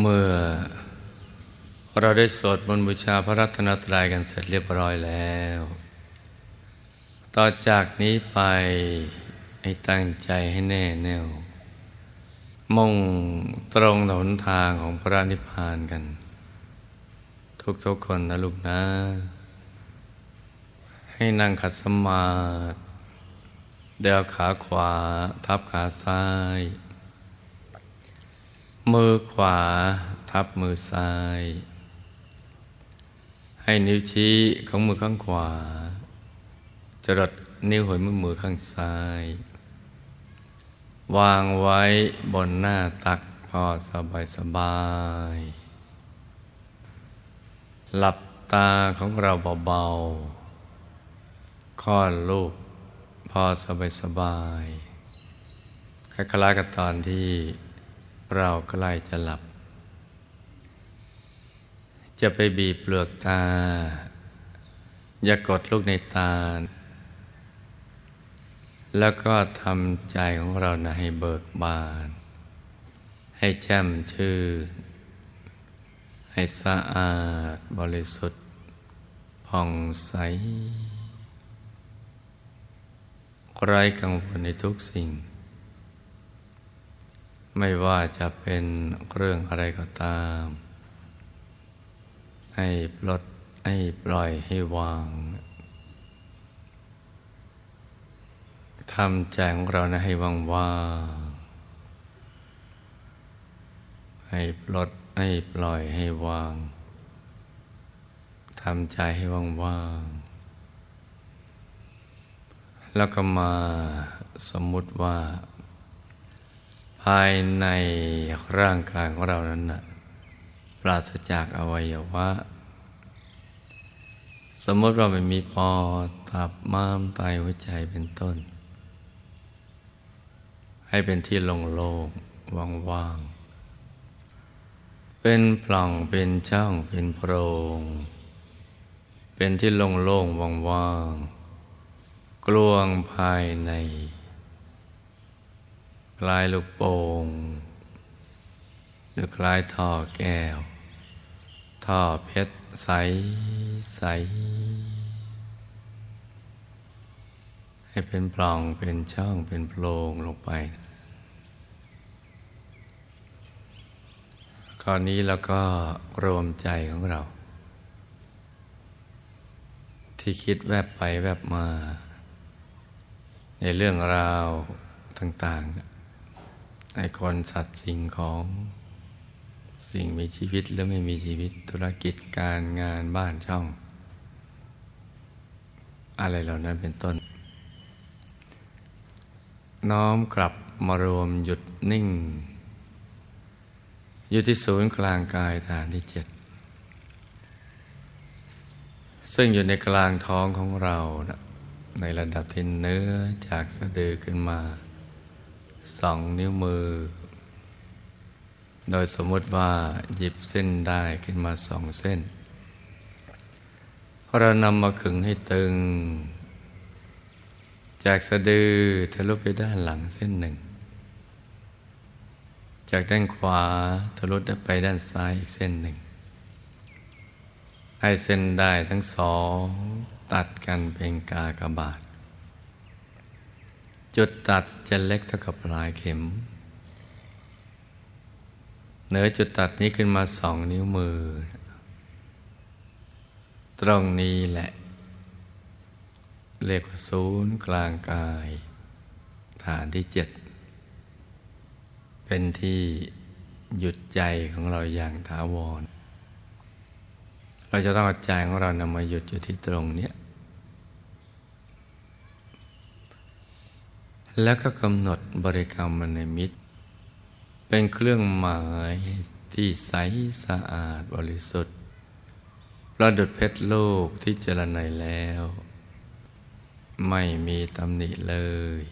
เมื่อเราได้สวดมนต์บูชาพระรัตนตรัยกันเสร็จเรียบร้อยแล้ว ต่อจากนี้ไปให้ตั้งใจให้แน่แน่วมุ่งตรงหนทางของพระนิพพานกัน ทุกๆคนนะลูกนะ ให้นั่งขัดสมาธิเดียวขาขวา ทับขาซ้าย มือขวาทับมือซ้าย ให้นิ้วชี้ของมือข้างขวา จรดนิ้วหัวมือมือข้างซ้าย วางไว้บนหน้าตักพอสบายสบาย หลับตาของเราเบาๆค่อนลูกพอสบายสบายคล้ายๆกับตอนที่ เราใกล้จะหลับ จะไปบีบเปลือกตา อย่ากดลูกในตา แล้วก็ทำใจของเรานะให้เบิกบาน ให้แจ่มชื่นให้สะอาดบริสุทธิ์ผ่องใสไร้กังวลในทุกสิ่ง ไม่ว่าจะเป็นเรื่องอะไรก็ตาม ให้ปลดให้ปล่อยให้วางทำใจของเรานะให้ว่างว่างให้ปลดให้ปล่อยให้วางทำใจให้ว่างว่างแล้วก็มาสมมุติว่า ภายในร่างกายของเรานั้นนะปราศจากอวัยวะ สมมติว่าไม่มีปอดตับม้ามไตหัวใจเป็นต้น ให้เป็นที่โล่งๆว่างๆ เป็นปล่องเป็นช่องเป็นโพรง เป็นที่โล่งๆว่างๆกลวงภายใน คล้ายลูกโป่งหรือคล้ายท่อแก้ว ท่อเพชรใสใสให้เป็นปล่องเป็นช่องเป็นโพรงลงไป คราวนี้แล้วก็รวมใจของเรา ที่คิดแวบไปแวบมา ในเรื่องราวต่าง ๆ ในคนสัตว์สิ่งของสิ่งมีชีวิตหรือไม่มีชีวิตธุรกิจการงานบ้านช่อง อะไรเหล่านั้นเป็นต้น น้อมกลับมารวมหยุดนิ่ง อยู่ที่ศูนย์กลางกายฐานที่เจ็ดซึ่งอยู่ในกลางท้องของเรานะในระดับที่เนื้อจากสะดือขึ้นมา สองนิ้วมือ โดยสมมติว่าหยิบเส้นได้ขึ้นมาสองเส้น เรานำมาขึงให้ตึง จากสะดือทะลุไปด้านหลังเส้นหนึ่ง จากด้านขวาทะลุไปด้านซ้ายอีกเส้นหนึ่ง ให้เส้นได้ทั้งสองตัดกันเป็นกากบาท จุดตัดจะเล็กเท่ากับปลายเข็ม เหนือจุดตัดนี้ขึ้นมาสองนิ้วมือ ตรงนี้แหละ เรียกว่าศูนย์กลางกาย ฐานที่เจ็ด เป็นที่หยุดใจของเราอย่างถาวร เราจะต้องเอาใจของเรานำมาหยุดอยู่ที่ตรงนี้ แล้วก็กำหนดบริกรรมมันในมิตร เป็นเครื่องหมายที่ใสสะอาดบริสุทธิ์ประดุดเพชรโลกที่เจรไนแล้ว ไม่มีตำหนิเลย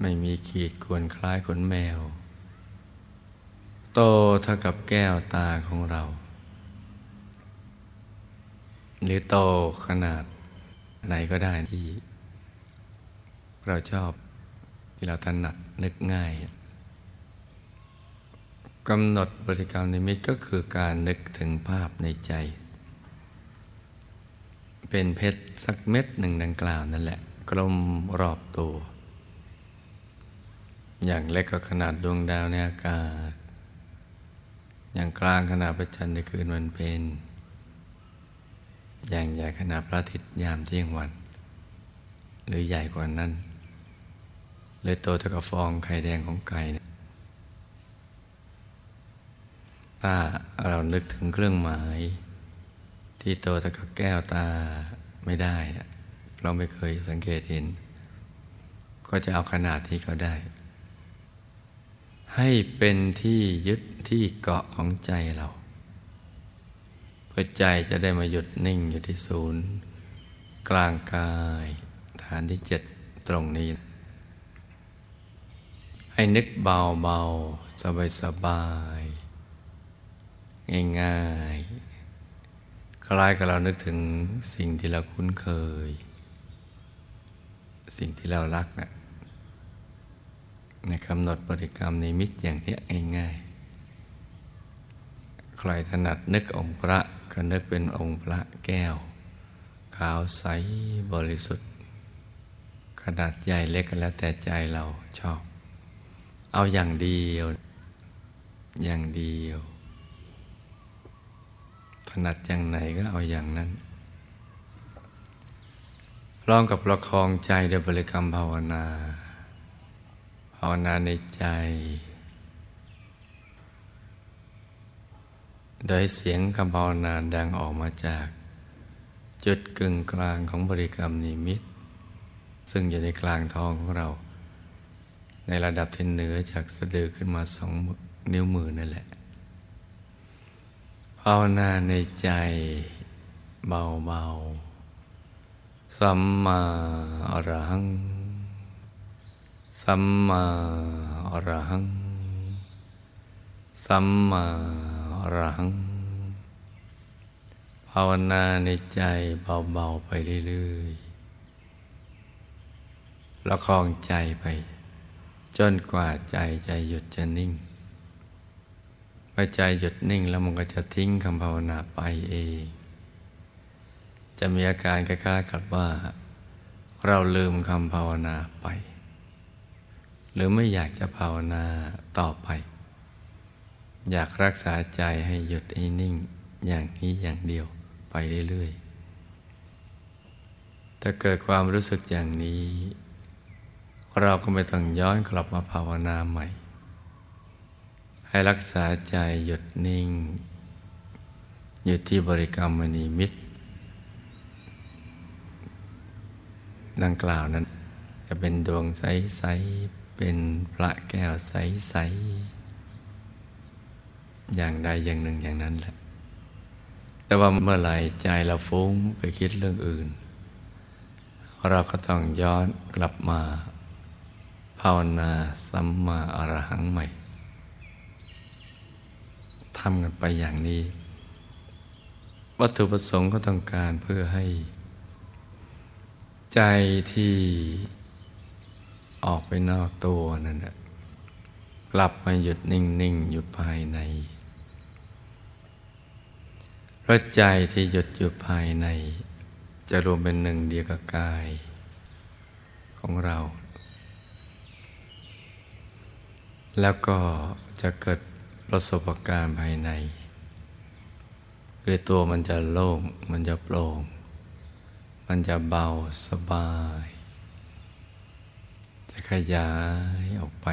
ไม่มีขีดควรคล้ายขนแมว โตเท่ากับแก้วตาของเรา หรือโตขนาด ไหนก็ได้ที่ เราชอบที่เราถนัดนึกง่ายกำหนดบริกรรมนิมิตก็คือการนึกถึงภาพในใจ เป็นเพชรสักเม็ดหนึ่งดังกล่าวนั่นแหละ กลมรอบตัว อย่างเล็กก็ขนาดดวงดาวในอากาศ อย่างกลางขนาดพระจันทร์ในคืนวันเพ็ญ อย่างใหญ่ขนาดพระอาทิตย์ยามเที่ยงวัน หรือใหญ่กว่านั้น เลยโตเท่ากับฟองไข่แดงของไก่เนี่ยถ้าเรานึกถึงเครื่องหมาย ที่โตเท่ากับแก้วตาไม่ได้ เราไม่เคยสังเกตเห็น ก็จะเอาขนาดที่เขาได้ ให้เป็นที่ยึดที่เกาะของใจเรา พื่อใจจะได้มาหยุดนิ่งอยู่ที่ศูนย์ กลางกายฐานที่เจ็ดตรงนี้ ให้นึกเบาเบาสบายสบาย ง่ายๆ คล้ายกับเรานึกถึงสิ่งที่เราคุ้นเคย สิ่งที่เรารักนะในกำหนดบริกรรมในมิตอย่างนี้ง่ายๆ ใครถนัดนึกองค์พระ ก็นึกเป็นองค์พระแก้ว ขาวใสบริสุทธิ์ ขนาดใหญ่เล็กก็แล้วแต่ใจเราชอบ เอาอย่างเดียว อย่างเดียว ถนัดอย่างไหนก็เอาอย่างนั้นร้องกับประคองใจโดยบริกรรมภาวนา ภาวนาในใจ โดยเสียงคำภาวนาดังออกมาจาก จุดกึ่งกลางของบริกรรมนิมิต ซึ่งอยู่ในกลางท้องของเรา ในระดับที่เหนือจากสะดือขึ้นมาสองนิ้วมือนั่นแหละ ภาวนาในใจเบาๆ สัมมาอรหัง สัมมาอรหัง สัมมา รหัง ภาวนาในใจเบา ๆ ไปเรื่อยๆละคองใจไป จนกว่าใจใจหยุดจะนิ่งพอใจหยุดนิ่งแล้วมันก็จะทิ้งคำภาวนาไปเอง จะมีอาการคล้ายๆกับว่า เราลืมคำภาวนาไป หรือไม่อยากจะภาวนาต่อไป อยากรักษาใจให้หยุดให้นิ่ง อย่างนี้อย่างเดียวไปเรื่อยๆ ถ้าเกิดความรู้สึกอย่างนี้ เราก็ไม่ต้องย้อนกลับมาภาวนาใหม่ ให้รักษาใจหยุดนิ่ง อยู่ที่บริกรรมมณีมิตร ดังกล่าวนั้นจะเป็นดวงใส ๆ เป็นพระแก้วใส ๆ อย่างใดอย่างหนึ่งอย่างนั้นแหละ แต่ว่าเมื่อไหร่ใจเราฟุ้งไปคิดเรื่องอื่น เราก็ต้องย้อนกลับมา ภาวนาสัมมาอรหังใหม่ทำกันไปอย่างนี้ วัตถุประสงค์ก็ต้องการเพื่อให้ ใจที่ออกไปนอกตัวนั่นแหละกลับมาหยุดนิ่ง ๆ อยู่ภายใน ราะใจที่หยุดอยู่ภายใน จะรวมเป็นหนึ่งเดียวกับกาย ของเรา แล้วก็จะเกิดประสบการณ์ภายใน คือตัวมันจะโล่ง มันจะโปร่ง มันจะเบาสบาย จะขยายออกไป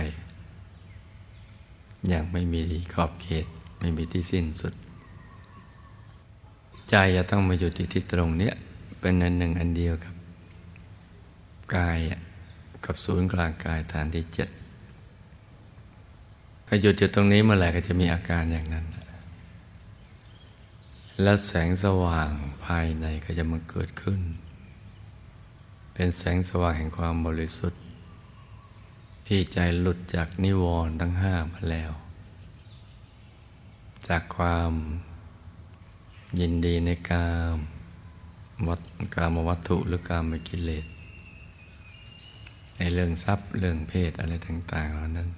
อย่างไม่มีขอบเขตไม่มีที่สิ้นสุด ใจจะต้องมาอยู่ที่ที่ตรงเนี้ยเป็นอันหนึ่งอันเดียวกับ กายกับศูนย์กลางกายฐานที่เจ็ดพอหยุดจุดตรงนี้เมื่อไหร่ก็จะมีอาการอย่างนั้น แล้วแสงสว่างภายในก็จะมาเกิดขึ้น เป็นแสงสว่างแห่งความบริสุทธิ์ ที่ใจหลุดจากนิวรณ์ทั้งห้ามาแล้ว จากความ ยินดีในกามวัตกามวัตถุหรือกามกิเลสในเรื่องทรัพย์เรื่องเพศอะไรต่างๆเหล่านั้น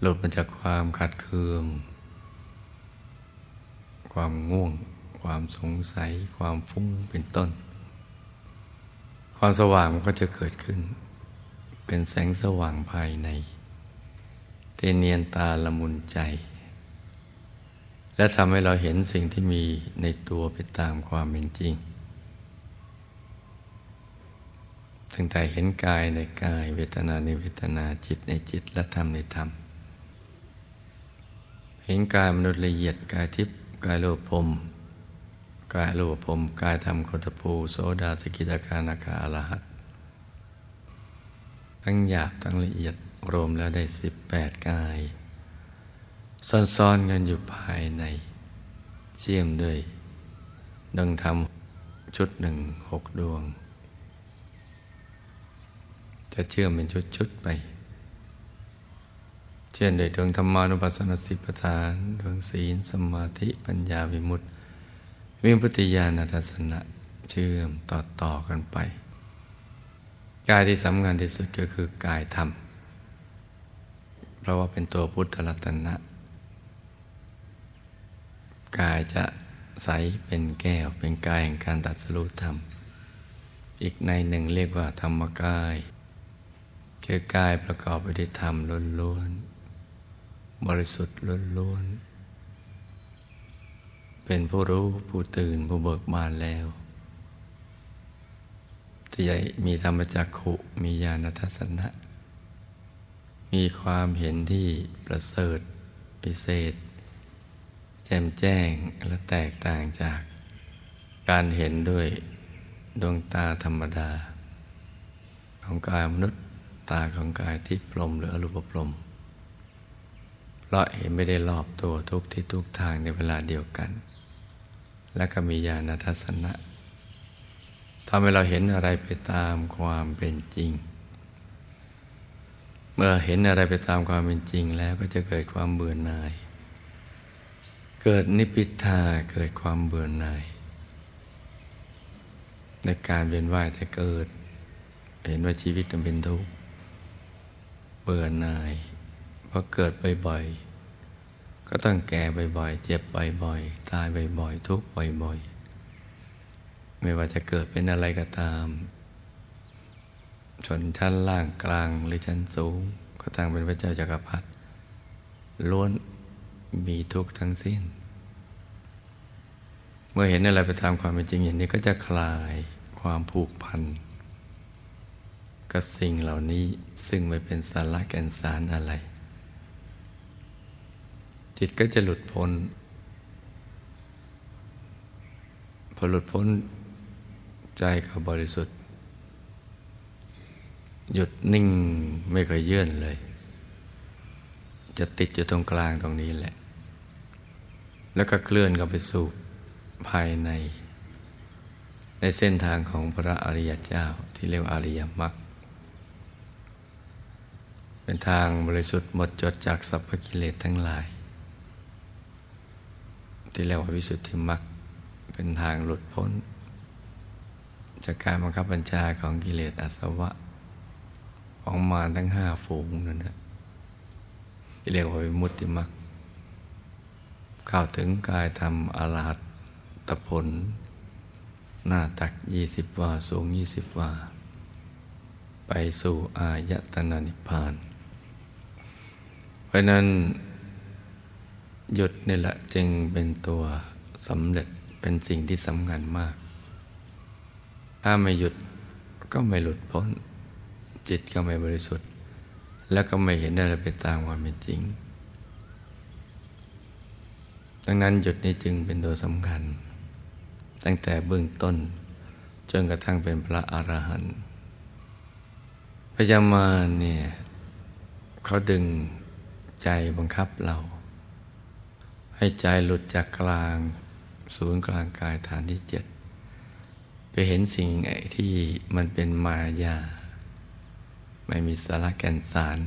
หลุดมาจากความขัดเคือง ความง่วง ความสงสัย ความฟุ้งเป็นต้น ความสว่างมันก็จะเกิดขึ้น เป็นแสงสว่างภายในเตเนียนตาละมุนใจ และทำให้เราเห็นสิ่งที่มีในตัวไปตามความเป็นจริง ตั้งแต่เห็นกายในกาย เวทนาในเวทนาจิตในจิต และธรรมในธรรม เห็นกายมนุษย์ละเอียดกายทิพย์กายโลภมกายโลภมกายธรรมโคตภูโสดาสกิตาคานาคาอรหัตทั้งหยาบทั้งละเอียดรวมแล้วได้สิบแปดกาย ซ่อนๆกันอยู่ภายในเชี่ยมด้วยดังทำชุดหนึ่งหกดวง จะเชื่อมเป็นชุดๆไป เช่นโดยดวงธรรมานุปัสสนสิปทานดวงศีลสมาธิปัญญาวิมุตติ วิมุตติญาณทัศนะเชื่อมต่อต่อกันไป กายที่สำคัญที่สุดก็คือกายธรรม เพราะว่าเป็นตัวพุทธรัตนะ กายจะใสเป็นแก้วเป็นกายแห่งการตัดสู้ธรรม อีกในหนึ่งเรียกว่าธรรมกาย คือกายประกอบไปด้วยธรรมล้วนๆบริสุทธิ์ล้วนๆเป็นผู้รู้ผู้ตื่นผู้เบิกบานแล้วที่ใหญ่มีธรรมจักขุมีญาณทัศนะ มีความเห็นที่ประเสริฐพิเศษ จ่มแจ้งและแตกต่างจากการเห็นด้วยดวงตาธรรมดา ของกายมนุษย์ตาของกายที่ปลมหรืออรูปปลมเพราะเห็นไม่ได้รอบตัวทุกที่ทุกทางในเวลาเดียวกัน และก็มีญาณทัศนะทำให้เราเห็นอะไรไปตามความเป็นจริง เมื่อเห็นอะไรไปตามความเป็นจริงแล้วก็จะเกิดความเบื่อหน่าย เกิดนิพิทาเกิดความเบื่อหน่าย ในการเวียนว่ายแต่เกิด เห็นว่าชีวิตมันเป็นทุกข์เบื่อหน่ายพอเกิดบ่อยๆก็ต้องแก่บ่อยๆเจ็บบ่อยๆตายบ่อยๆทุกข์บ่อยๆไม่ว่าจะเกิดเป็นอะไรก็ตามชนชั้นล่างกลางหรือชั้นสูง ก็ตั้งเป็นพระเจ้าจักรพรรดิล้วน มีทุกข์ทั้งสิ้น เมื่อเห็นอะไรไปตามความเป็นจริงอย่างนี้ก็จะคลายความผูกพัน กับสิ่งเหล่านี้ซึ่งไม่เป็นสาระแก่นสารอะไร จิตก็จะหลุดพ้น พอหลุดพ้นใจก็บริสุทธิ์ หยุดนิ่งไม่เคยเยื่อนเลยจะติดอยู่ตรงกลางตรงนี้แหละ แล้วก็เคลื่อนเข้าไปสู่ภายใน ในเส้นทางของพระอริยเจ้าที่เรียกอริยมรรคเป็นทางบริสุทธิ์หมดจดจากสัพพกิเลสทั้งหลาย ที่เรียกว่าวิสุทธิมรรคเป็นทางหลุดพ้น จากการบังคับบัญชาของกิเลสอาสวะ ของมารทั้งห้าฝูงนั่นนะที่เรียกว่าวิมุตติมรรค เข้าถึงกายธรรมอรหัตตผล หน้าตักยี่สิบวาสูงยี่สิบวา ไปสู่อายตนะนิพพาน เพราะนั้น หยุดนี่แหละจึงเป็นตัวสำเร็จเป็นสิ่งที่สำคัญมาก ถ้าไม่หยุดก็ไม่หลุดพ้น จิตก็ไม่บริสุทธิ์ แล้วก็ไม่เห็นอะไรไปตามความเป็นจริง ดังนั้นหยุดนี้จึงเป็นตัวสำคัญ ตั้งแต่เบื้องต้น จนกระทั่งเป็นพระอรหันต์พญามาเนี่ยเขาดึงใจบังคับเรา ให้ใจหลุดจากกลางศูนย์กลางกายฐานที่เจ็ดไปเห็นสิ่งไอ้ที่มันเป็นมายา ไม่มีสาระแก่นสาร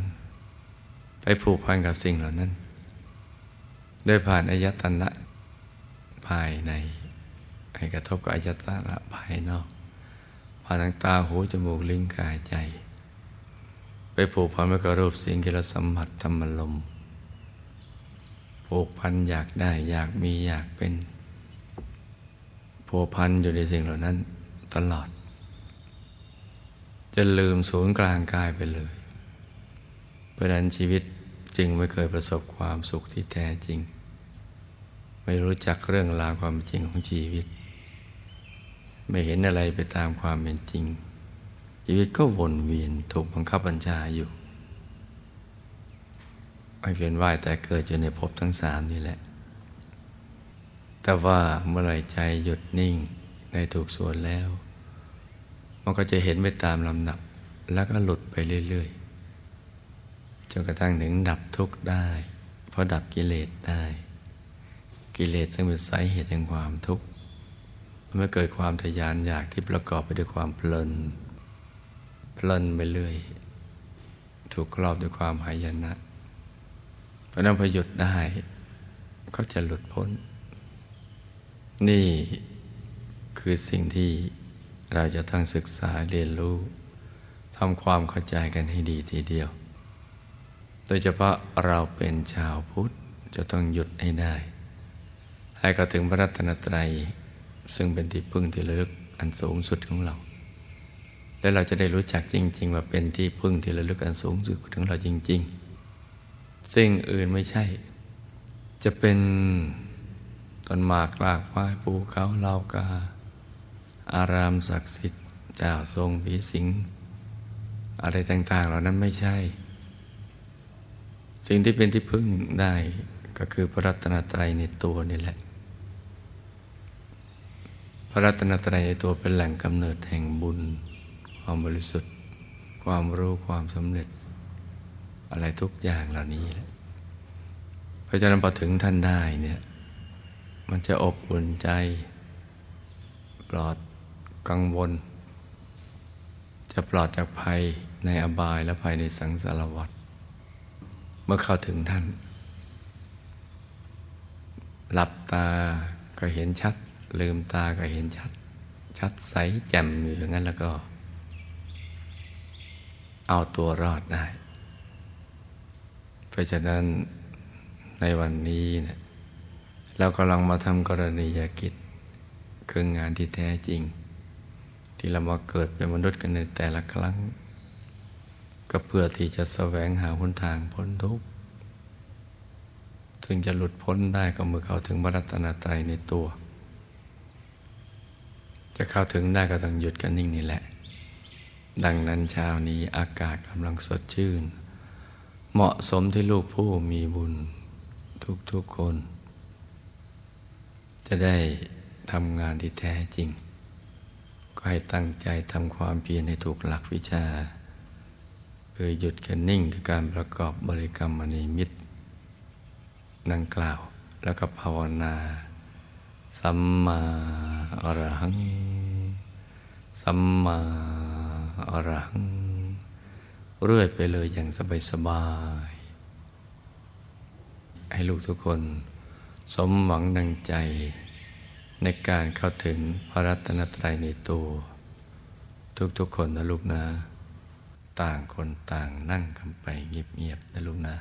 ไปผูกพันกับสิ่งเหล่านั้น โดยผ่านอายตนะภายในให้กระทบกับอายตนะภายนอก ผ่านทางตาหูจมูกลิ้นกายใจ ไปผูกพันไว้กับรูปสิ่งกิรสัมผัสธรรมลมผูกพันอยากได้อยากมีอยากเป็นผูกพันอยู่ในสิ่งเหล่านั้นตลอด จะลืมศูนย์กลางกายไปเลยเพราะนั้นชีวิต จึงไม่เคยประสบความสุขที่แท้จริง ไม่รู้จักเรื่องราวความจริงของชีวิต ไม่เห็นอะไรไปตามความเป็นจริง ชีวิตก็วนเวียนถูกบังคับบัญชาอยู่ไอเวียนว่ายแต่เกิดอยู่ในภพทั้งสามนี่แหละ แต่ว่าเมื่อไรใจหยุดนิ่งในถูกส่วนแล้ว มันก็จะเห็นไปตามลำดับแล้วก็หลุดไปเรื่อยๆ จนกระทั่งถึงดับทุกข์ได้ เพราะดับกิเลสได้ กิเลสซึ่งเป็นสาเหตุแห่งความทุกข์เมันไม่เกิดความทยานอยากที่ประกอบไปด้วยความเพลิน เพลินไปเรื่อย ถูกครอบด้วยความหายนะพราะนั้นพอหยุดได้ ก็จะหลุดพ้น นี่คือสิ่งที่เราจะต้องศึกษาเรียนรู้ทำความเข้าใจกันให้ดีทีเดียว โดยเฉพาะเราเป็นชาวพุทธจะต้องหยุดให้ได้ ให้เข้าถึงพระรัตนตรัย ซึ่งเป็นที่พึ่งที่ระลึกอันสูงสุดของเรา และเราจะได้รู้จักจริง ๆ ว่าเป็นที่พึ่งที่ระลึกอันสูงสุดของเราจริงๆสิ่งอื่นไม่ใช่ จะเป็นต้นหมากลากไม้ภูเขาเลากา อารามศักดิ์สิทธิ์เจ้าทรงผีสิง อะไรต่าง ๆ เหล่านั้นไม่ใช่ สิ่งที่เป็นที่พึ่งได้ก็คือพระรัตนตรัยในตัวนี่แหละ พระรัตนตรัยในตัวเป็นแหล่งกำเนิดแห่งบุญ ความบริสุทธิ์ ความรู้ความสำเร็จ อะไรทุกอย่างเหล่านี้แหละพระฉะนั้นพอถึงท่านได้เนี่ย มันจะอบอุ่นใจ ปลอดกังวล จะปลอดจากภัยในอบายและภัยในสังสารวัฏ เมื่อเข้าถึงท่าน หลับตาก็เห็นชัด ลืมตาก็เห็นชัด ชัดใสแจ่มอยู่อย่างนั้นแล้วก็ เอาตัวรอดได้ เพราะฉะนั้นในวันนี้เนะเรากำลังมาทำกรณียกิจ คืองานที่แท้จริง ที่เรามาเกิดเป็นมนุษย์กันในแต่ละครั้ง ก็เพื่อที่จะแสวงหาหนทางพ้นทุกข์ซึ่งจะหลุดพ้นได้ก็เมื่อเข้าถึงบรัตนาตรัยในตัว จะเข้าถึงได้ก็ต้องหยุดกันนิ่งนี่แหละ ดังนั้นเช้านี้อากาศกำลังสดชื่น เหมาะสมที่ลูกผู้มีบุญทุกๆคน จะได้ทำงานที่แท้จริง ก็ให้ตั้งใจทำความเพียรให้ถูกหลักวิชา คือหยุดกันนิ่งด้วยการประกอบบริกรรมมณีมิตรดังกล่าว แล้วก็ภาวนา สัมมาอรหัง สัมมาอรหัง เรื่อยไปเลยอย่างสบายๆให้ลูกทุกคน สมหวังดังใจ ในการเข้าถึงพระรัตนตรัยในตัว ทุกๆคนนะลูกนะ ต่างคนต่างนั่งกันไปเงียบๆนะลูกนะ